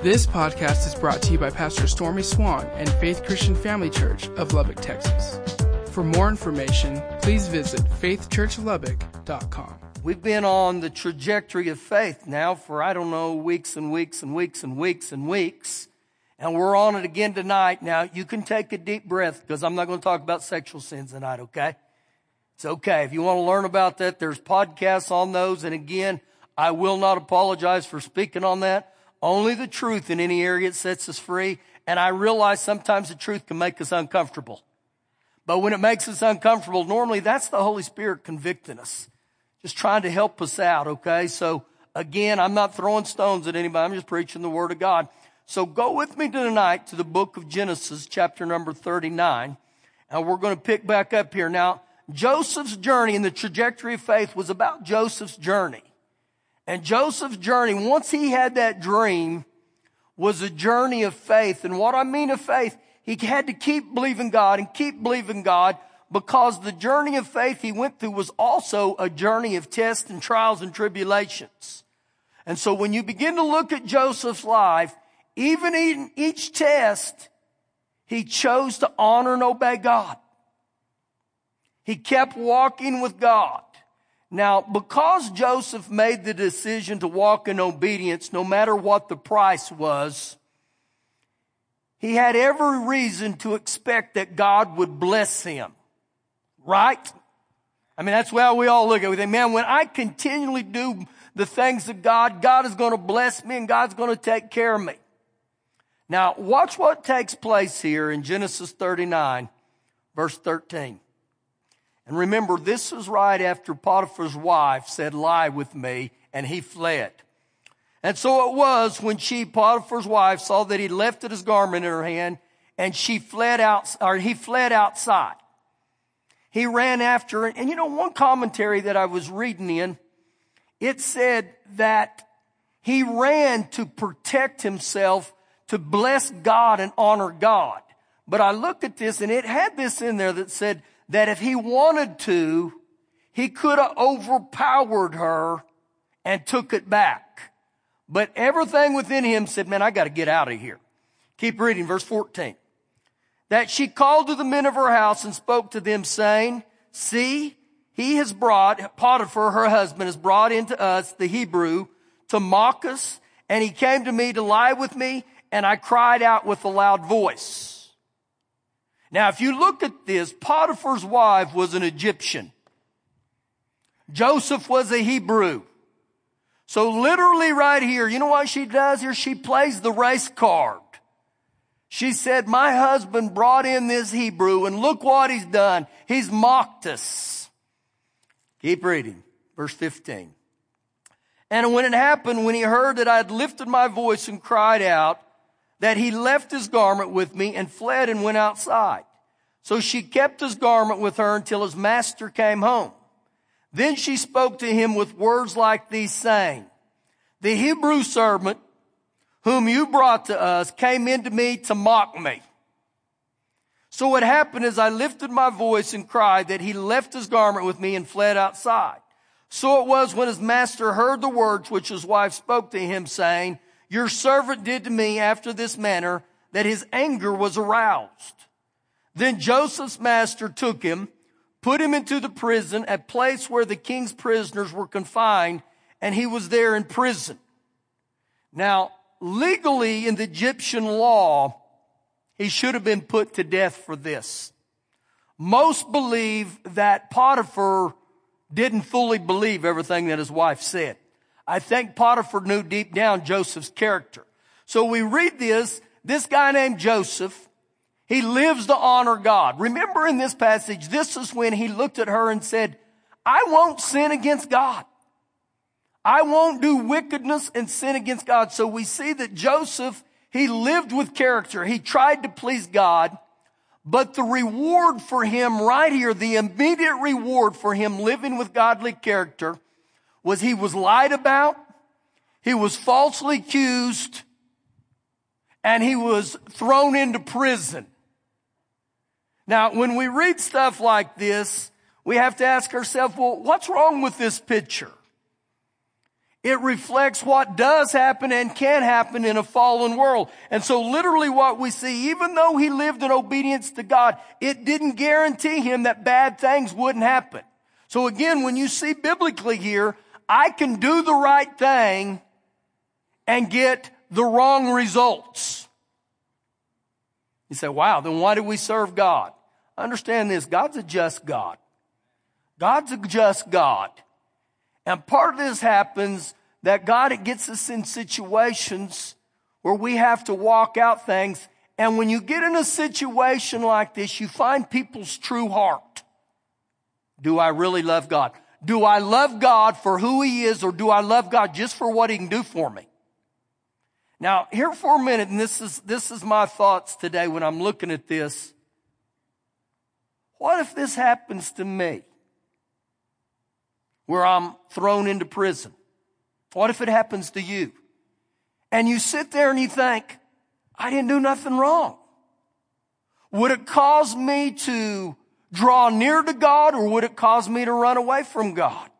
This podcast is brought to you by Pastor Stormy Swann and Faith Christian Family Church of Lubbock, Texas. For more information, please visit faithchurchlubbock.com. We've been on the trajectory of faith now for, I don't know, weeks and weeks and weeks and weeks and weeks. And we're on it again tonight. Now, you can take a deep breath because I'm not going to talk about sexual sins tonight, okay? It's okay. If you want to learn about that, there's podcasts on those. And again, I will not apologize for speaking on that. Only the truth in any area sets us free. And I realize sometimes the truth can make us uncomfortable. But when it makes us uncomfortable, normally that's the Holy Spirit convicting us. Just trying to help us out, okay? So again, I'm not throwing stones at anybody. I'm just preaching the Word of God. So go with me tonight to the book of Genesis, chapter number 39. And we're going to pick back up here. Now, Joseph's journey and the trajectory of faith was about Joseph's journey. And Joseph's journey, once he had that dream, was a journey of faith. And what I mean of faith, he had to keep believing God and keep believing God because the journey of faith he went through was also a journey of tests and trials and tribulations. And so when you begin to look at Joseph's life, even in each test, he chose to honor and obey God. He kept walking with God. Now, because Joseph made the decision to walk in obedience, no matter what the price was, he had every reason to expect that God would bless him. Right? I mean, that's how we all look at it. We think, man, when I continually do the things of God, God is going to bless me and God's going to take care of me. Now, watch what takes place here in Genesis 39, verse 13. And remember, this was right after Potiphar's wife said, lie with me, and he fled. And so it was when she, Potiphar's wife, saw that he lifted his garment in her hand, and she fled out, or he fled outside. He ran after her. And you know, one commentary that I was reading in, it said that he ran to protect himself, to bless God and honor God. But I looked at this and it had this in there that said, that if he wanted to, he could have overpowered her and took it back. But everything within him said, man, I got to get out of here. Keep reading verse 14. That she called to the men of her house and spoke to them saying, see, he has brought, Potiphar, her husband, has brought into us the Hebrew to mock us, and he came to me to lie with me, and I cried out with a loud voice. Now, if you look at this, Potiphar's wife was an Egyptian. Joseph was a Hebrew. So literally right here, you know what she does here? She plays the race card. She said, my husband brought in this Hebrew and look what he's done. He's mocked us. Keep reading. Verse 15. And when it happened, when he heard that I had lifted my voice and cried out, that he left his garment with me and fled and went outside. So she kept his garment with her until his master came home. Then she spoke to him with words like these saying, the Hebrew servant whom you brought to us came into me to mock me. So what happened is I lifted my voice and cried that he left his garment with me and fled outside. So it was when his master heard the words which his wife spoke to him saying, your servant did to me after this manner that his anger was aroused. Then Joseph's master took him, put him into the prison, a place where the king's prisoners were confined, and he was there in prison. Now, legally in the Egyptian law, he should have been put to death for this. Most believe that Potiphar didn't fully believe everything that his wife said. I think Potiphar knew deep down Joseph's character. So we read this, this guy named Joseph, he lives to honor God. Remember in this passage, this is when he looked at her and said, I won't sin against God. I won't do wickedness and sin against God. So we see that Joseph, he lived with character. He tried to please God. But the reward for him right here, the immediate reward for him living with godly character was he was lied about, he was falsely accused, and he was thrown into prison. Now, when we read stuff like this, we have to ask ourselves, well, what's wrong with this picture? It reflects what does happen and can happen in a fallen world. And so literally what we see, even though he lived in obedience to God, it didn't guarantee him that bad things wouldn't happen. So again, when you see biblically here, I can do the right thing and get the wrong results. You say, wow, then why do we serve God? Understand this. God's a just God. God's a just God. And part of this happens that God it gets us in situations where we have to walk out things. And when you get in a situation like this, you find people's true heart. Do I really love God? Do I love God for who He is or do I love God just for what He can do for me? Now, here for a minute, and this is, this is my thoughts today when I'm looking at this. What if this happens to me? Where I'm thrown into prison. What if it happens to you? And you sit there and you think, I didn't do nothing wrong. Would it cause me to draw near to God or would it cause me to run away from God?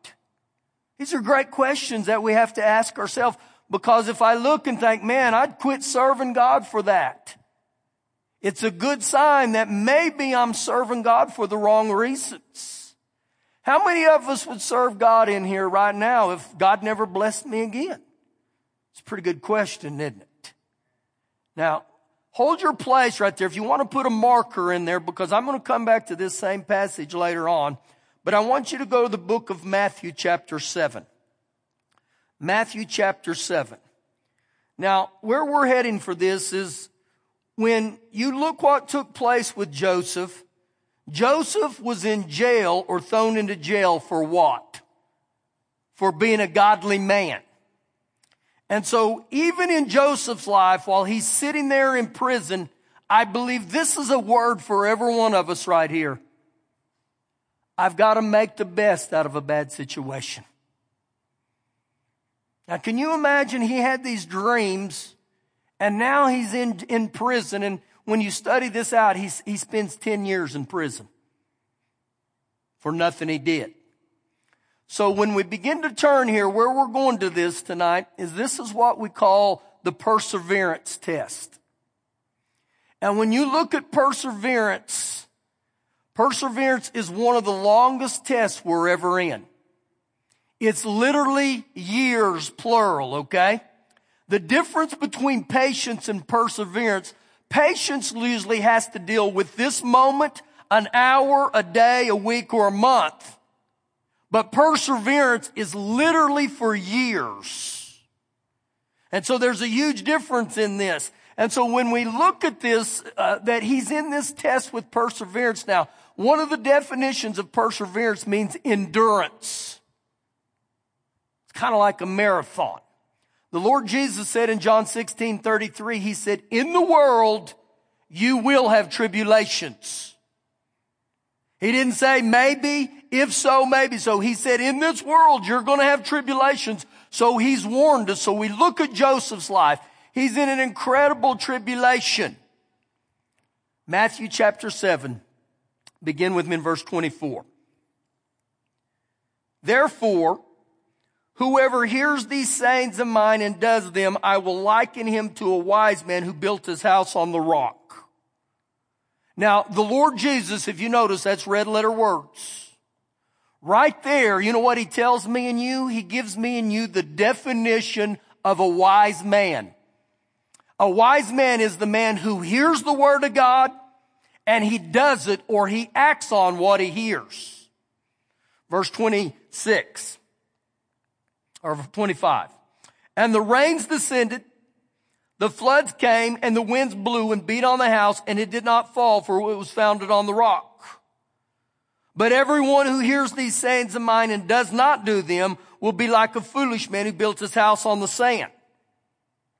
These are great questions that we have to ask ourselves because if I look and think, man, I'd quit serving God for that. It's a good sign that maybe I'm serving God for the wrong reasons. How many of us would serve God in here right now if God never blessed me again? It's a pretty good question, isn't it? Now, hold your place right there. If you want to put a marker in there, because I'm going to come back to this same passage later on, but I want you to go to the book of Matthew chapter 7. Matthew chapter 7. Now, where we're heading for this is when you look what took place with Joseph, Joseph was in jail or thrown into jail for what? For being a godly man. And so even in Joseph's life, while he's sitting there in prison, I believe this is a word for every one of us right here. I've got to make the best out of a bad situation. Now, can you imagine he had these dreams and now he's in, in prison. And when you study this out, he's, he spends 10 years in prison for nothing he did. So when we begin to turn here, where we're going to this tonight is this is what we call the perseverance test. And when you look at perseverance, perseverance is one of the longest tests we're ever in. It's literally years, plural, okay? The difference between patience and perseverance, patience usually has to deal with this moment, an hour, a day, a week, or a month. But perseverance is literally for years. And so there's a huge difference in this. And so when we look at this, uh, that he's in this test with perseverance now, one of the definitions of perseverance means endurance It's kind of like a marathon. The Lord Jesus said in John 16, 33, He said, in the world, you will have tribulations. He didn't say maybe, if so, maybe so. He said, in this world, you're going to have tribulations. So he's warned us. So we look at Joseph's life. He's in an incredible tribulation. Matthew chapter 7, begin with me in verse 24. Therefore, Whoever hears these sayings of mine and does them, I will liken him to a wise man who built his house on the rock. Now, the Lord Jesus, if you notice, that's red letter words. Right there, you know what he tells me and you? He gives me and you the definition of a wise man. A wise man is the man who hears the word of God and he does it or he acts on what he hears. Verse 26 or 25. And the rains descended, the floods came, and the winds blew and beat on the house, and it did not fall, for it was founded on the rock. But everyone who hears these sayings of mine and does not do them will be like a foolish man who built his house on the sand.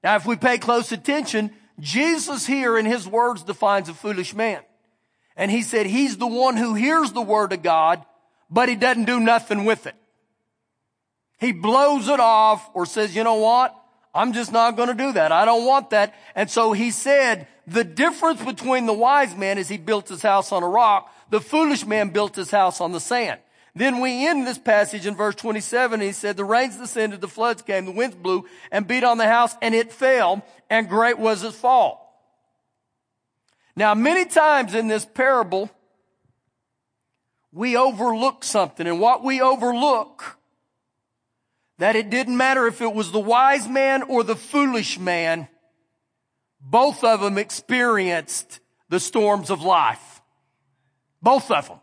Now, if we pay close attention, Jesus here in his words defines a foolish man. And he said he's the one who hears the word of God, but he doesn't do nothing with it. He blows it off or says, you know what? I'm just not going to do that. I don't want that. And so he said, the difference between the wise man is he built his house on a rock. The foolish man built his house on the sand. Then we end this passage in verse 27. He said, the rains descended, the floods came, the winds blew and beat on the house and it fell and great was its fall. Now, many times in this parable, we overlook something and what we overlook that it didn't matter if it was the wise man or the foolish man. Both of them experienced the storms of life. Both of them.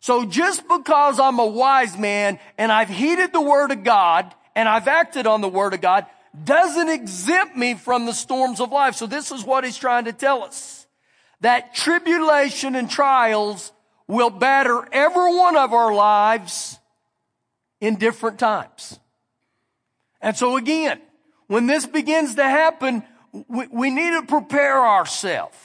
So just because I'm a wise man and I've heeded the word of God and I've acted on the word of God doesn't exempt me from the storms of life. So this is what he's trying to tell us. That tribulation and trials will batter every one of our lives in different times. And so again, when this begins to happen, we, we need to prepare ourselves.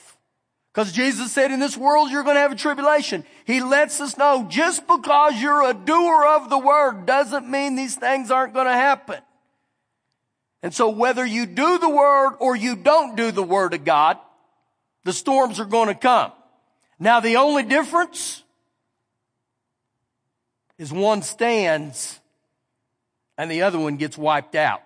Because Jesus said in this world you're going to have a tribulation. He lets us know just because you're a doer of the word doesn't mean these things aren't going to happen. And so whether you do the word or you don't do the word of God, the storms are going to come. Now the only difference is one stands and the other one gets wiped out.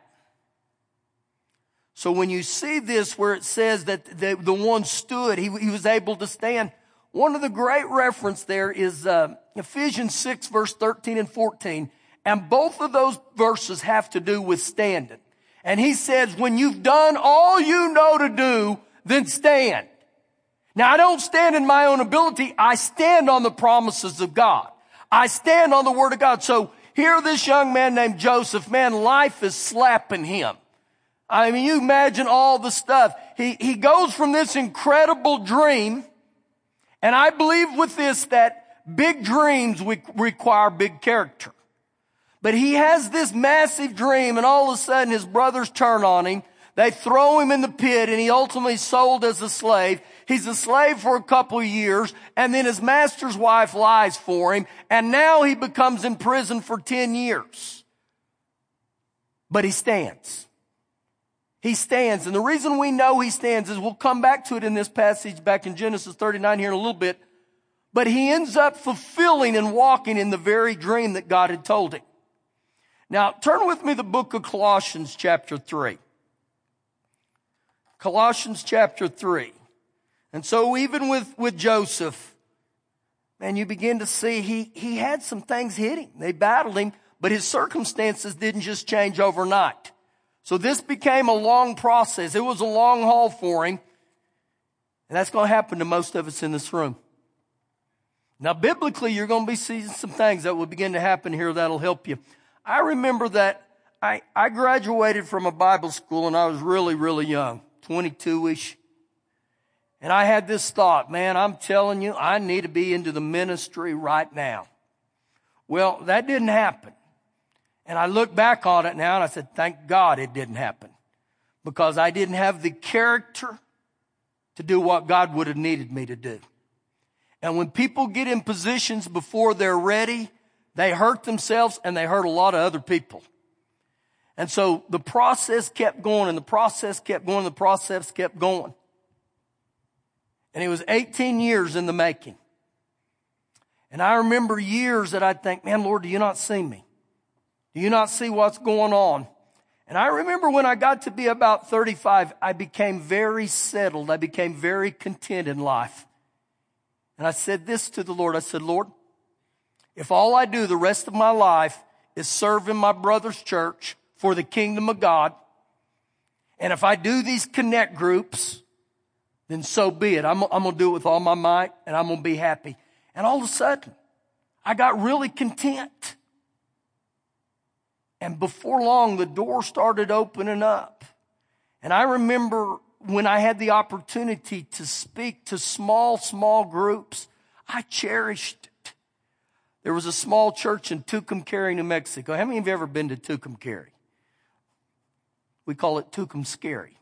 So when you see this where it says that the, the one stood, he, he, was able to stand. One of the great reference there is uh, Ephesians 6 verse 13 and 14. And both of those verses have to do with standing. And he says, when you've done all you know to do, then stand. Now I don't stand in my own ability. I stand on the promises of God. I stand on the word of God. So here this young man named Joseph, man, life is slapping him. I mean, you imagine all the stuff. He, he goes from this incredible dream, and I believe with this that big dreams require big character. But he has this massive dream, and all of a sudden his brothers turn on him. They throw him in the pit, and he ultimately sold as a slave. He's a slave for a couple of years and then his master's wife lies for him and now he becomes in prison for 10 years. But he stands. He stands. And the reason we know he stands is we'll come back to it in this passage back in Genesis 39 here in a little bit. But he ends up fulfilling and walking in the very dream that God had told him. Now turn with me the book of Colossians chapter 3. Colossians chapter 3. And so even with, with Joseph, man, you begin to see he, he had some things hit him. They battled him, but his circumstances didn't just change overnight. So this became a long process. It was a long haul for him. And that's going to happen to most of us in this room. Now, biblically, you're going to be seeing some things that will begin to happen here that'll help you. I remember that I, I graduated from a Bible school and I was really, really young, 22-ish. And I had this thought, man, I'm telling you, I need to be into the ministry right now. Well, that didn't happen. And I look back on it now and I said, thank God it didn't happen. Because I didn't have the character to do what God would have needed me to do. And when people get in positions before they're ready, they hurt themselves and they hurt a lot of other people. And so the process kept going and the process kept going, and the process kept going. And it was 18 years in the making. And I remember years that I'd think, man, Lord, do you not see me? Do you not see what's going on? And I remember when I got to be about 35, I became very settled. I became very content in life. And I said this to the Lord. I said, Lord, if all I do the rest of my life is serve in my brother's church for the kingdom of God, and if I do these connect groups, then so be it. I'm, I'm going to do it with all my might and I'm going to be happy. And all of a sudden, I got really content. And before long, the door started opening up. And I remember when I had the opportunity to speak to small, small groups, I cherished it. There was a small church in Tucumcari, New Mexico. How many of you ever been to Tucumcari? We call it Tucumscary.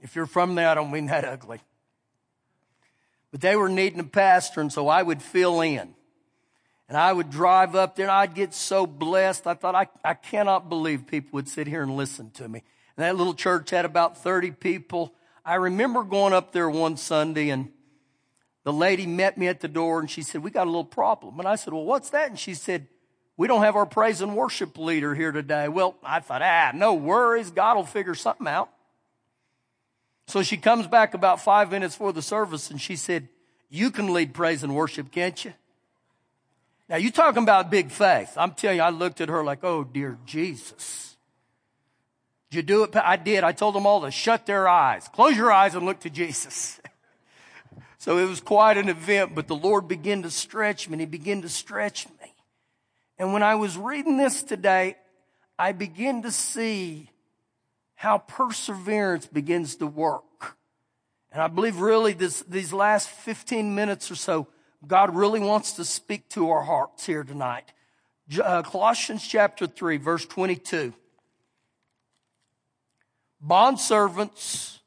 If you're from there, I don't mean that ugly. But they were needing a pastor, and so I would fill in. And I would drive up there, and I'd get so blessed. I thought, I, I cannot believe people would sit here and listen to me. And that little church had about 30 people. I remember going up there one Sunday, and the lady met me at the door and she said, we got a little problem. And I said, well, what's that? And she said, we don't have our praise and worship leader here today. Well, I thought, ah, no worries. God will figure something out. So she comes back about five minutes for the service and she said, you can lead praise and worship, can't you? Now you talking about big faith. I'm telling you, I looked at her like, oh dear Jesus. Did you do it? I did. I told them all to shut their eyes, close your eyes and look to Jesus. So it was quite an event, but the Lord began to stretch me and He began to stretch me. And when I was reading this today, I begin to see how perseverance begins to work. And I believe really this, these last 15 minutes or so, God really wants to speak to our hearts here tonight. Uh, Colossians chapter 3, verse 22. Bondservants,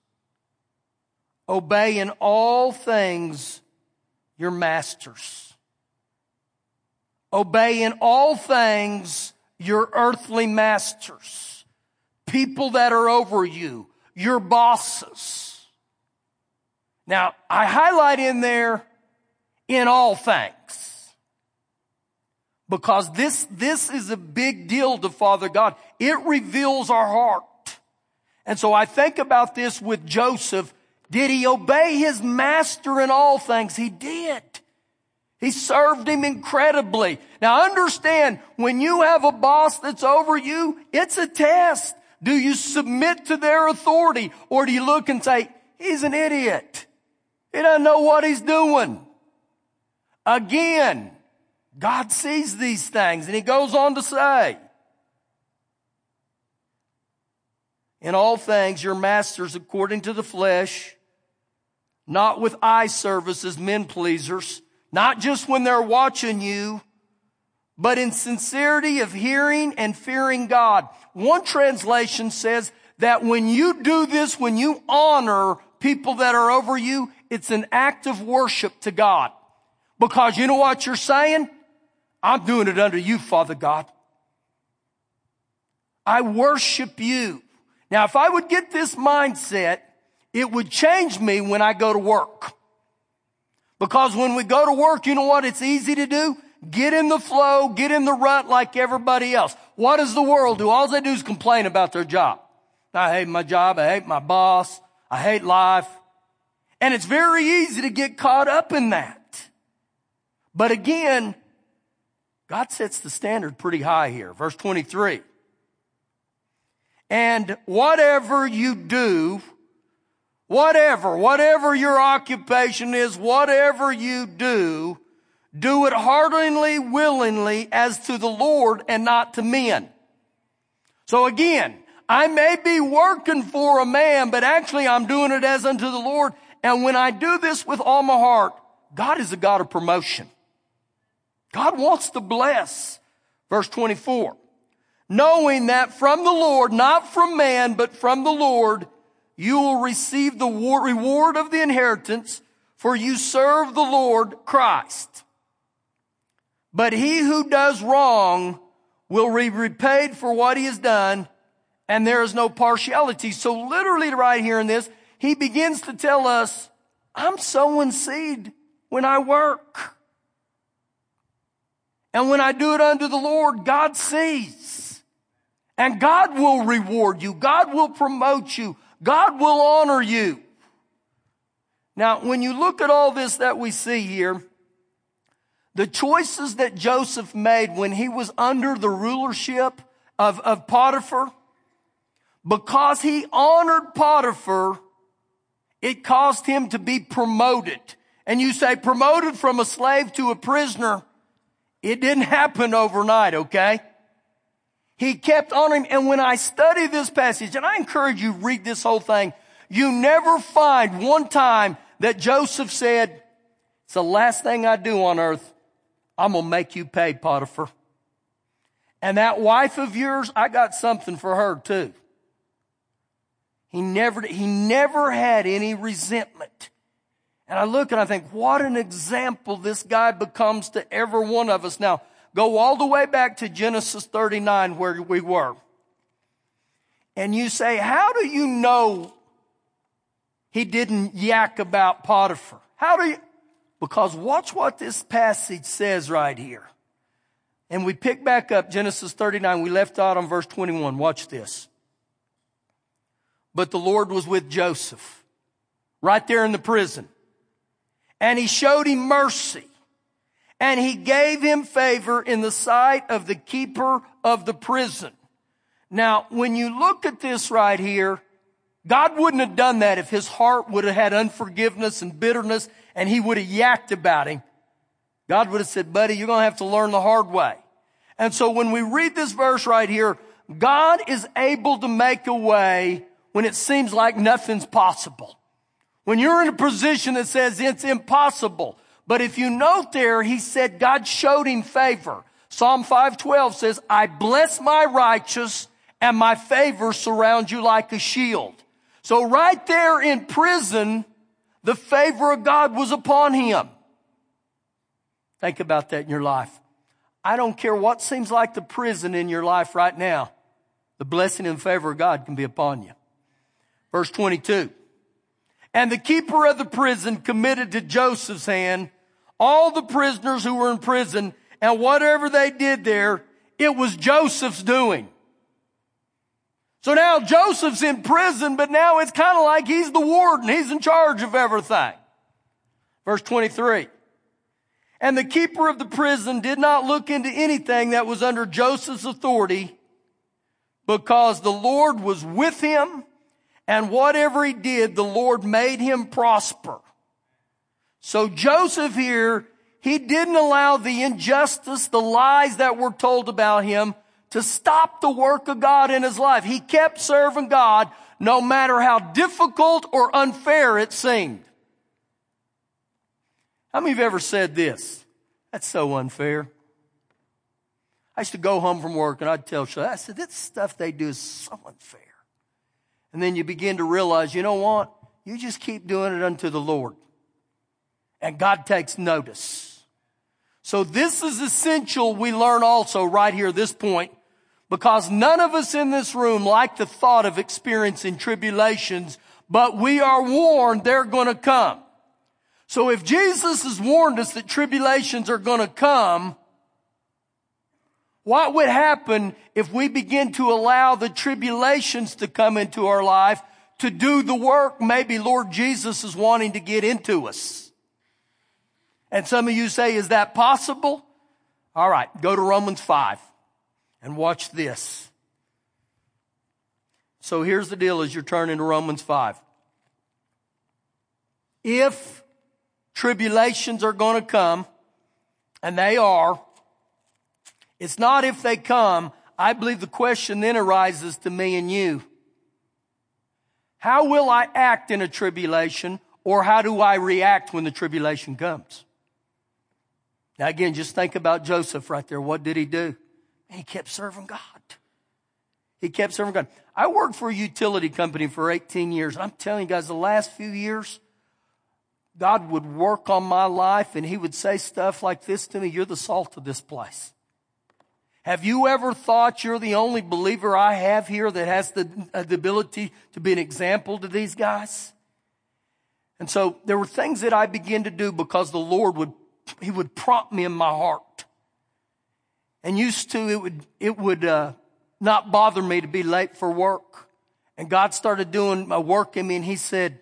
Obey in all things your masters. Obey in all things your earthly masters. People that are over you, your bosses. Now, I highlight in there in all things. Because this, this is a big deal to Father God. It reveals our heart. And so I think about this with Joseph did he obey his master in all things? He did. He served him incredibly. Now understand, when you have a boss that's over you, it's a test. Do you submit to their authority or do you look and say, he's an idiot. He doesn't know what he's doing. Again, God sees these things and he goes on to say, in all things, your masters according to the flesh, not with eye service as men pleasers, not just when they're watching you, but in sincerity of hearing and fearing God. One translation says that when you do this, when you honor people that are over you, it's an act of worship to God. Because you know what you're saying? I'm doing it under you, Father God. I worship you. Now, if I would get this mindset, it would change me when I go to work. Because when we go to work, you know what it's easy to do? Get in the flow, get in the rut like everybody else. What does the world do? All they do is complain about their job. I hate my job. I hate my boss. I hate life. And it's very easy to get caught up in that. But again, God sets the standard pretty high here. Verse 23. And whatever you do, Whatever, whatever your occupation is, whatever you do, do it heartily, willingly as to the Lord and not to men. So again, I may be working for a man, but actually I'm doing it as unto the Lord. And when I do this with all my heart, God is a God of promotion. God wants to bless. Verse 24. Knowing that from the Lord, not from man, but from the Lord, you will receive the reward of the inheritance, for you serve the Lord Christ. But he who does wrong will be repaid for what he has done, and there is no partiality. So literally right here in this, he begins to tell us, I'm sowing seed when I work. And when I do it unto the Lord, God sees. And God will reward you. God will promote you. God will honor you. Now, when you look at all this that we see here, the choices that Joseph made when he was under the rulership of, of Potiphar, because he honored Potiphar, it caused him to be promoted. And you say promoted from a slave to a prisoner. It didn't happen overnight, okay? He kept on him. And when I study this passage, and I encourage you read this whole thing, you never find one time that Joseph said, it's the last thing I do on earth. I'm going to make you pay, Potiphar. And that wife of yours, I got something for her too. He never, he never had any resentment. And I look and I think, what an example this guy becomes to every one of us. Now, Go all the way back to Genesis 39 where we were. And you say, how do you know he didn't yak about Potiphar? How do you, Because watch what this passage says right here. And we pick back up Genesis 39. We left out on verse 21. Watch this. But the Lord was with Joseph right there in the prison. And he showed him mercy. And he gave him favor in the sight of the keeper of the prison. Now, when you look at this right here, God wouldn't have done that if his heart would have had unforgiveness and bitterness and he would have yacked about him. God would have said, buddy, you're going to have to learn the hard way. And so when we read this verse right here, God is able to make a way when it seems like nothing's possible. When you're in a position that says it's impossible. But if you note there, he said God showed him favor. Psalm 512 says, I bless my righteous and my favor surrounds you like a shield. So right there in prison, the favor of God was upon him. Think about that in your life. I don't care what seems like the prison in your life right now. The blessing and favor of God can be upon you. Verse 22. And the keeper of the prison committed to Joseph's hand all the prisoners who were in prison and whatever they did there, it was Joseph's doing. So now Joseph's in prison, but now it's kind of like he's the warden. He's in charge of everything. Verse 23. And the keeper of the prison did not look into anything that was under Joseph's authority because the Lord was with him and whatever he did, the Lord made him prosper. So Joseph here, he didn't allow the injustice, the lies that were told about him to stop the work of God in his life. He kept serving God no matter how difficult or unfair it seemed. How many of you ever said this? That's so unfair. I used to go home from work and I'd tell Shelley, I said, this stuff they do is so unfair. And then you begin to realize, you know what? You just keep doing it unto the Lord. And God takes notice. So this is essential we learn also right here, this point, because none of us in this room like the thought of experiencing tribulations, but we are warned they're going to come. So if Jesus has warned us that tribulations are going to come, what would happen if we begin to allow the tribulations to come into our life to do the work maybe Lord Jesus is wanting to get into us? And some of you say, is that possible? All right, go to Romans 5 and watch this. So here's the deal as you're turning to Romans 5. If tribulations are going to come, and they are, it's not if they come. I believe the question then arises to me and you. How will I act in a tribulation or how do I react when the tribulation comes? Now again, just think about Joseph right there. What did he do? He kept serving God. He kept serving God. I worked for a utility company for 18 years. I'm telling you guys, the last few years, God would work on my life and he would say stuff like this to me. You're the salt of this place. Have you ever thought you're the only believer I have here that has the, uh, the ability to be an example to these guys? And so there were things that I began to do because the Lord would, he would prompt me in my heart. And used to, it would, it would, uh, not bother me to be late for work. And God started doing my work in me and he said,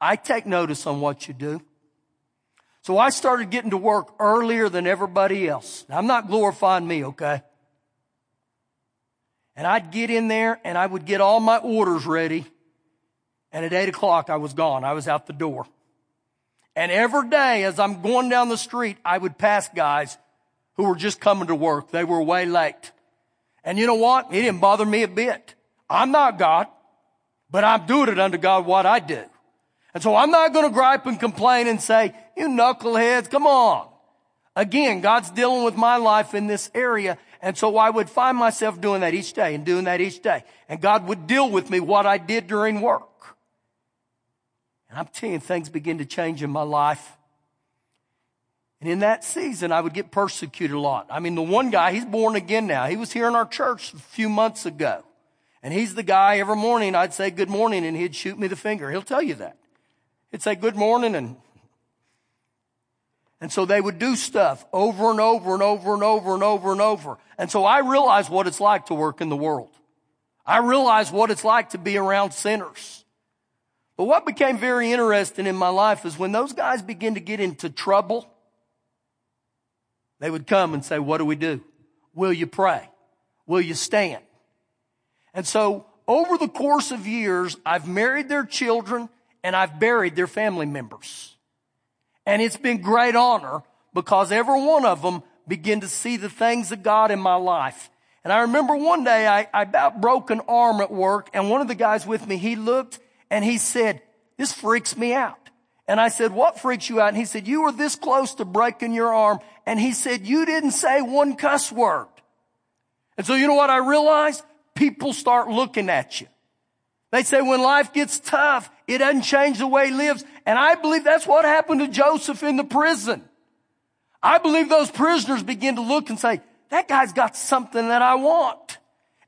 I take notice on what you do. So I started getting to work earlier than everybody else. Now, I'm not glorifying me, okay? And I'd get in there and I would get all my orders ready. And at eight o'clock, I was gone. I was out the door. And every day as I'm going down the street, I would pass guys who were just coming to work. They were way late. And you know what? It didn't bother me a bit. I'm not God, but I'm doing it unto God what I do. And so I'm not going to gripe and complain and say, you knuckleheads, come on. Again, God's dealing with my life in this area. And so I would find myself doing that each day and doing that each day. And God would deal with me what I did during work. And I'm telling you, things begin to change in my life. And in that season, I would get persecuted a lot. I mean, the one guy, he's born again now. He was here in our church a few months ago. And he's the guy every morning I'd say good morning and he'd shoot me the finger. He'll tell you that. He'd say good morning and And so they would do stuff over and over and over and over and over and over. And so I realized what it's like to work in the world. I realized what it's like to be around sinners. But what became very interesting in my life is when those guys begin to get into trouble, they would come and say, what do we do? Will you pray? Will you stand? And so over the course of years, I've married their children and I've buried their family members. And it's been great honor because every one of them begin to see the things of God in my life. And I remember one day I, I about broke an arm at work and one of the guys with me, he looked and he said, this freaks me out. And I said, what freaks you out? And he said, you were this close to breaking your arm. And he said, you didn't say one cuss word. And so you know what I realized? People start looking at you. They say when life gets tough, it doesn't change the way he lives. And I believe that's what happened to Joseph in the prison. I believe those prisoners begin to look and say, that guy's got something that I want.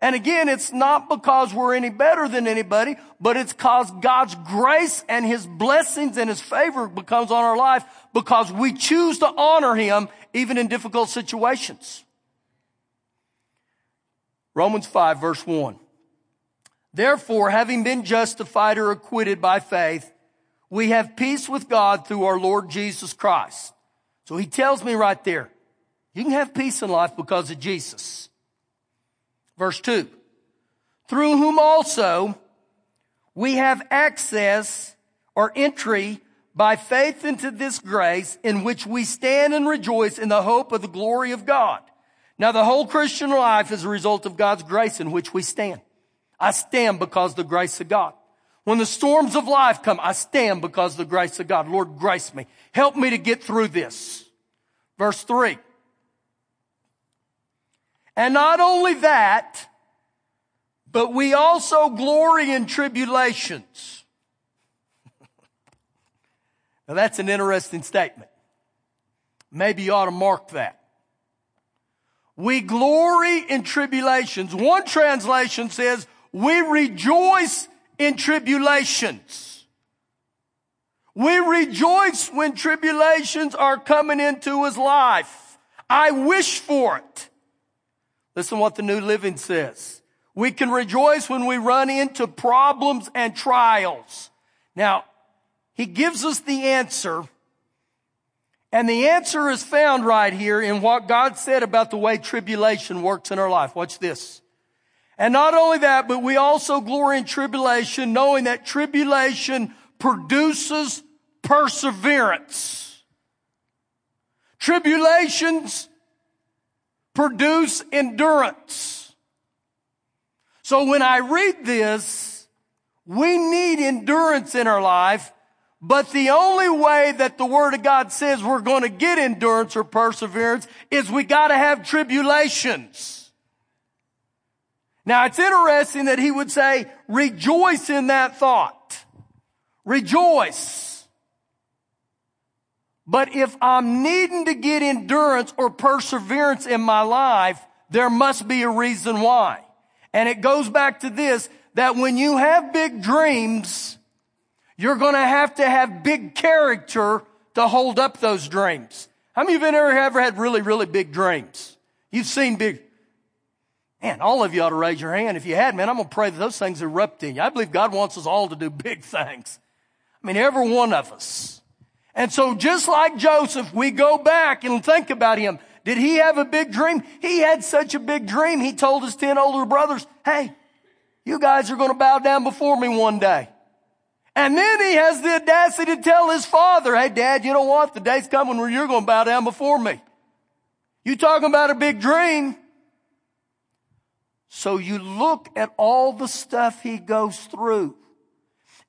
And again, it's not because we're any better than anybody, but it's because God's grace and His blessings and His favor becomes on our life because we choose to honor Him even in difficult situations. Romans 5 verse 1. Therefore, having been justified or acquitted by faith, we have peace with God through our Lord Jesus Christ. So he tells me right there, you can have peace in life because of Jesus. Verse 2. Through whom also we have access or entry by faith into this grace in which we stand and rejoice in the hope of the glory of God. Now the whole Christian life is a result of God's grace in which we stand. I stand because the grace of God. When the storms of life come, I stand because the grace of God. Lord, grace me. Help me to get through this. Verse three. And not only that, but we also glory in tribulations. now that's an interesting statement. Maybe you ought to mark that. We glory in tribulations. One translation says, we rejoice in tribulations. We rejoice when tribulations are coming into his life. I wish for it. Listen what the New Living says. We can rejoice when we run into problems and trials. Now, he gives us the answer. And the answer is found right here in what God said about the way tribulation works in our life. Watch this. And not only that, but we also glory in tribulation, knowing that tribulation produces perseverance. Tribulations produce endurance. So when I read this, we need endurance in our life, but the only way that the Word of God says we're going to get endurance or perseverance is we got to have tribulations. Now it's interesting that he would say, rejoice in that thought. Rejoice. But if I'm needing to get endurance or perseverance in my life, there must be a reason why. And it goes back to this, that when you have big dreams, you're going to have to have big character to hold up those dreams. How many of you have ever, ever had really, really big dreams? You've seen big, Man, all of you ought to raise your hand. If you had, man, I'm going to pray that those things erupt in you. I believe God wants us all to do big things. I mean, every one of us. And so just like Joseph, we go back and think about him. Did he have a big dream? He had such a big dream. He told his 10 older brothers, Hey, you guys are going to bow down before me one day. And then he has the audacity to tell his father, Hey, dad, you know what? The day's coming where you're going to bow down before me. You talking about a big dream? So you look at all the stuff he goes through.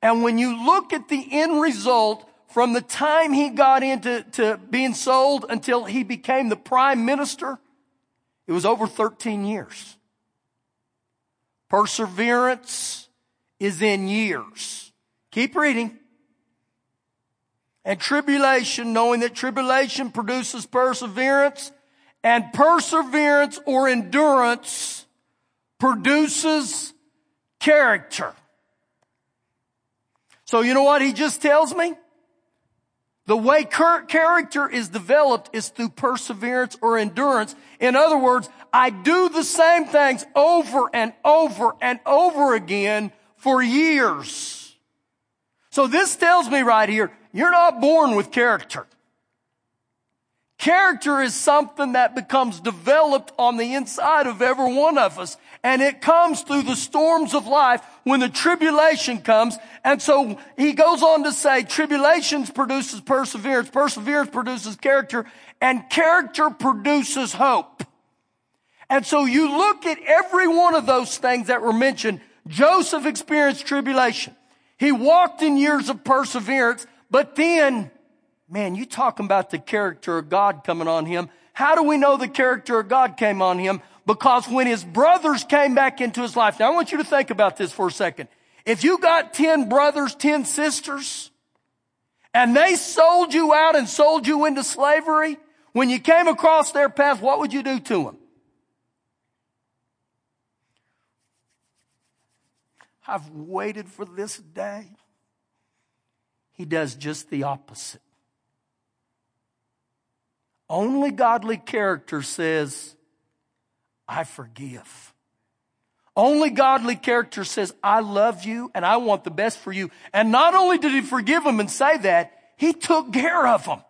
And when you look at the end result from the time he got into to being sold until he became the prime minister, it was over 13 years. Perseverance is in years. Keep reading. And tribulation, knowing that tribulation produces perseverance, and perseverance or endurance produces character. So you know what he just tells me? The way character is developed is through perseverance or endurance. In other words, I do the same things over and over and over again for years. So this tells me right here, you're not born with character. Character is something that becomes developed on the inside of every one of us. And it comes through the storms of life when the tribulation comes. And so he goes on to say, tribulations produces perseverance, perseverance produces character, and character produces hope. And so you look at every one of those things that were mentioned. Joseph experienced tribulation. He walked in years of perseverance, but then Man, you talking about the character of God coming on him. How do we know the character of God came on him? Because when his brothers came back into his life, now I want you to think about this for a second. If you got 10 brothers, 10 sisters, and they sold you out and sold you into slavery, when you came across their path, what would you do to them? I've waited for this day. He does just the opposite. Only godly character says, I forgive. Only godly character says, I love you and I want the best for you. And not only did he forgive them and say that, he took care of them.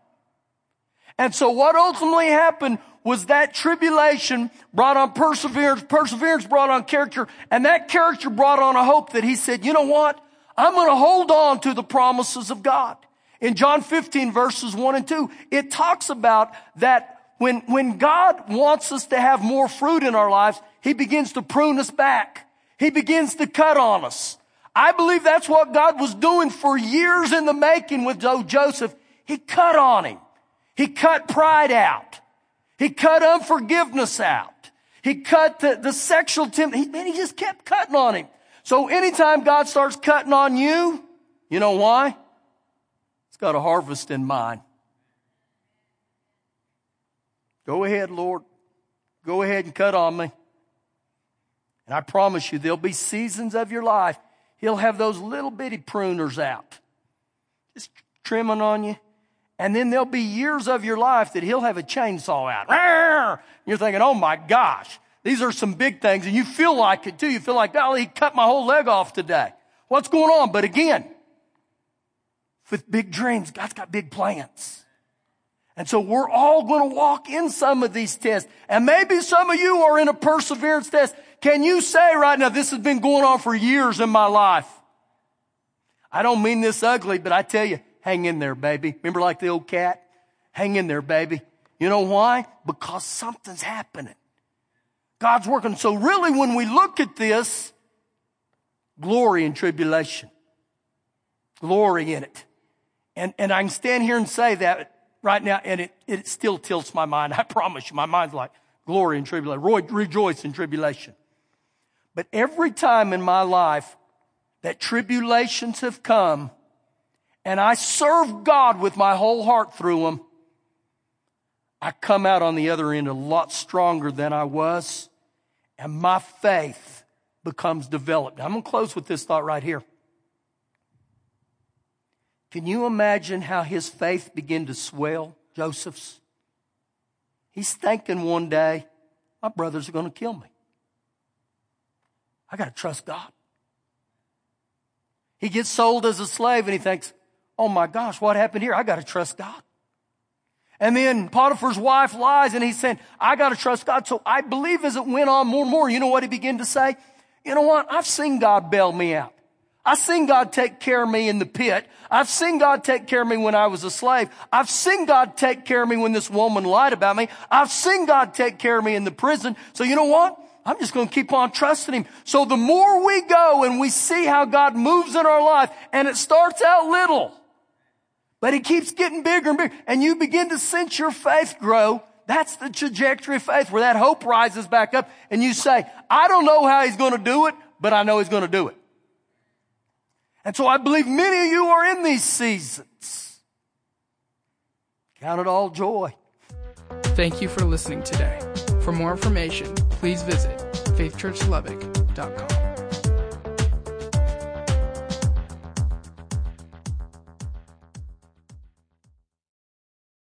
And so what ultimately happened was that tribulation brought on perseverance, perseverance brought on character, and that character brought on a hope that he said, you know what? I'm going to hold on to the promises of God. In John 15 verses 1 and 2, it talks about that when, when God wants us to have more fruit in our lives, He begins to prune us back. He begins to cut on us. I believe that's what God was doing for years in the making with Joseph. He cut on him. He cut pride out. He cut unforgiveness out. He cut the, the sexual temptation. Man, he just kept cutting on him. So anytime God starts cutting on you, you know why? He's got a harvest in mind. Go ahead, Lord. Go ahead and cut on me. And I promise you, there'll be seasons of your life. He'll have those little bitty pruners out, just trimming on you. And then there'll be years of your life that he'll have a chainsaw out. You're thinking, oh my gosh, these are some big things. And you feel like it too. You feel like, oh, he cut my whole leg off today. What's going on? But again, with big dreams. God's got big plans. And so we're all going to walk in some of these tests. And maybe some of you are in a perseverance test. Can you say right now, this has been going on for years in my life? I don't mean this ugly, but I tell you, hang in there, baby. Remember like the old cat? Hang in there, baby. You know why? Because something's happening. God's working. So really when we look at this, glory and tribulation. Glory in it. And, and I can stand here and say that right now, and it, it still tilts my mind. I promise you, my mind's like glory and tribulation, Roy, rejoice in tribulation. But every time in my life that tribulations have come, and I serve God with my whole heart through them, I come out on the other end a lot stronger than I was, and my faith becomes developed. I'm going to close with this thought right here. Can you imagine how his faith began to swell, Joseph's? He's thinking one day, my brothers are going to kill me. I got to trust God. He gets sold as a slave and he thinks, oh my gosh, what happened here? I got to trust God. And then Potiphar's wife lies and he's saying, I got to trust God. So I believe as it went on more and more, you know what he began to say? You know what? I've seen God bail me out. I've seen God take care of me in the pit. I've seen God take care of me when I was a slave. I've seen God take care of me when this woman lied about me. I've seen God take care of me in the prison. So you know what? I'm just going to keep on trusting Him. So the more we go and we see how God moves in our life, and it starts out little, but it keeps getting bigger and bigger, and you begin to sense your faith grow, that's the trajectory of faith where that hope rises back up and you say, I don't know how He's going to do it, but I know He's going to do it. And so I believe many of you are in these seasons. Count it all joy. Thank you for listening today. For more information, please visit faithchurchlubbock.com.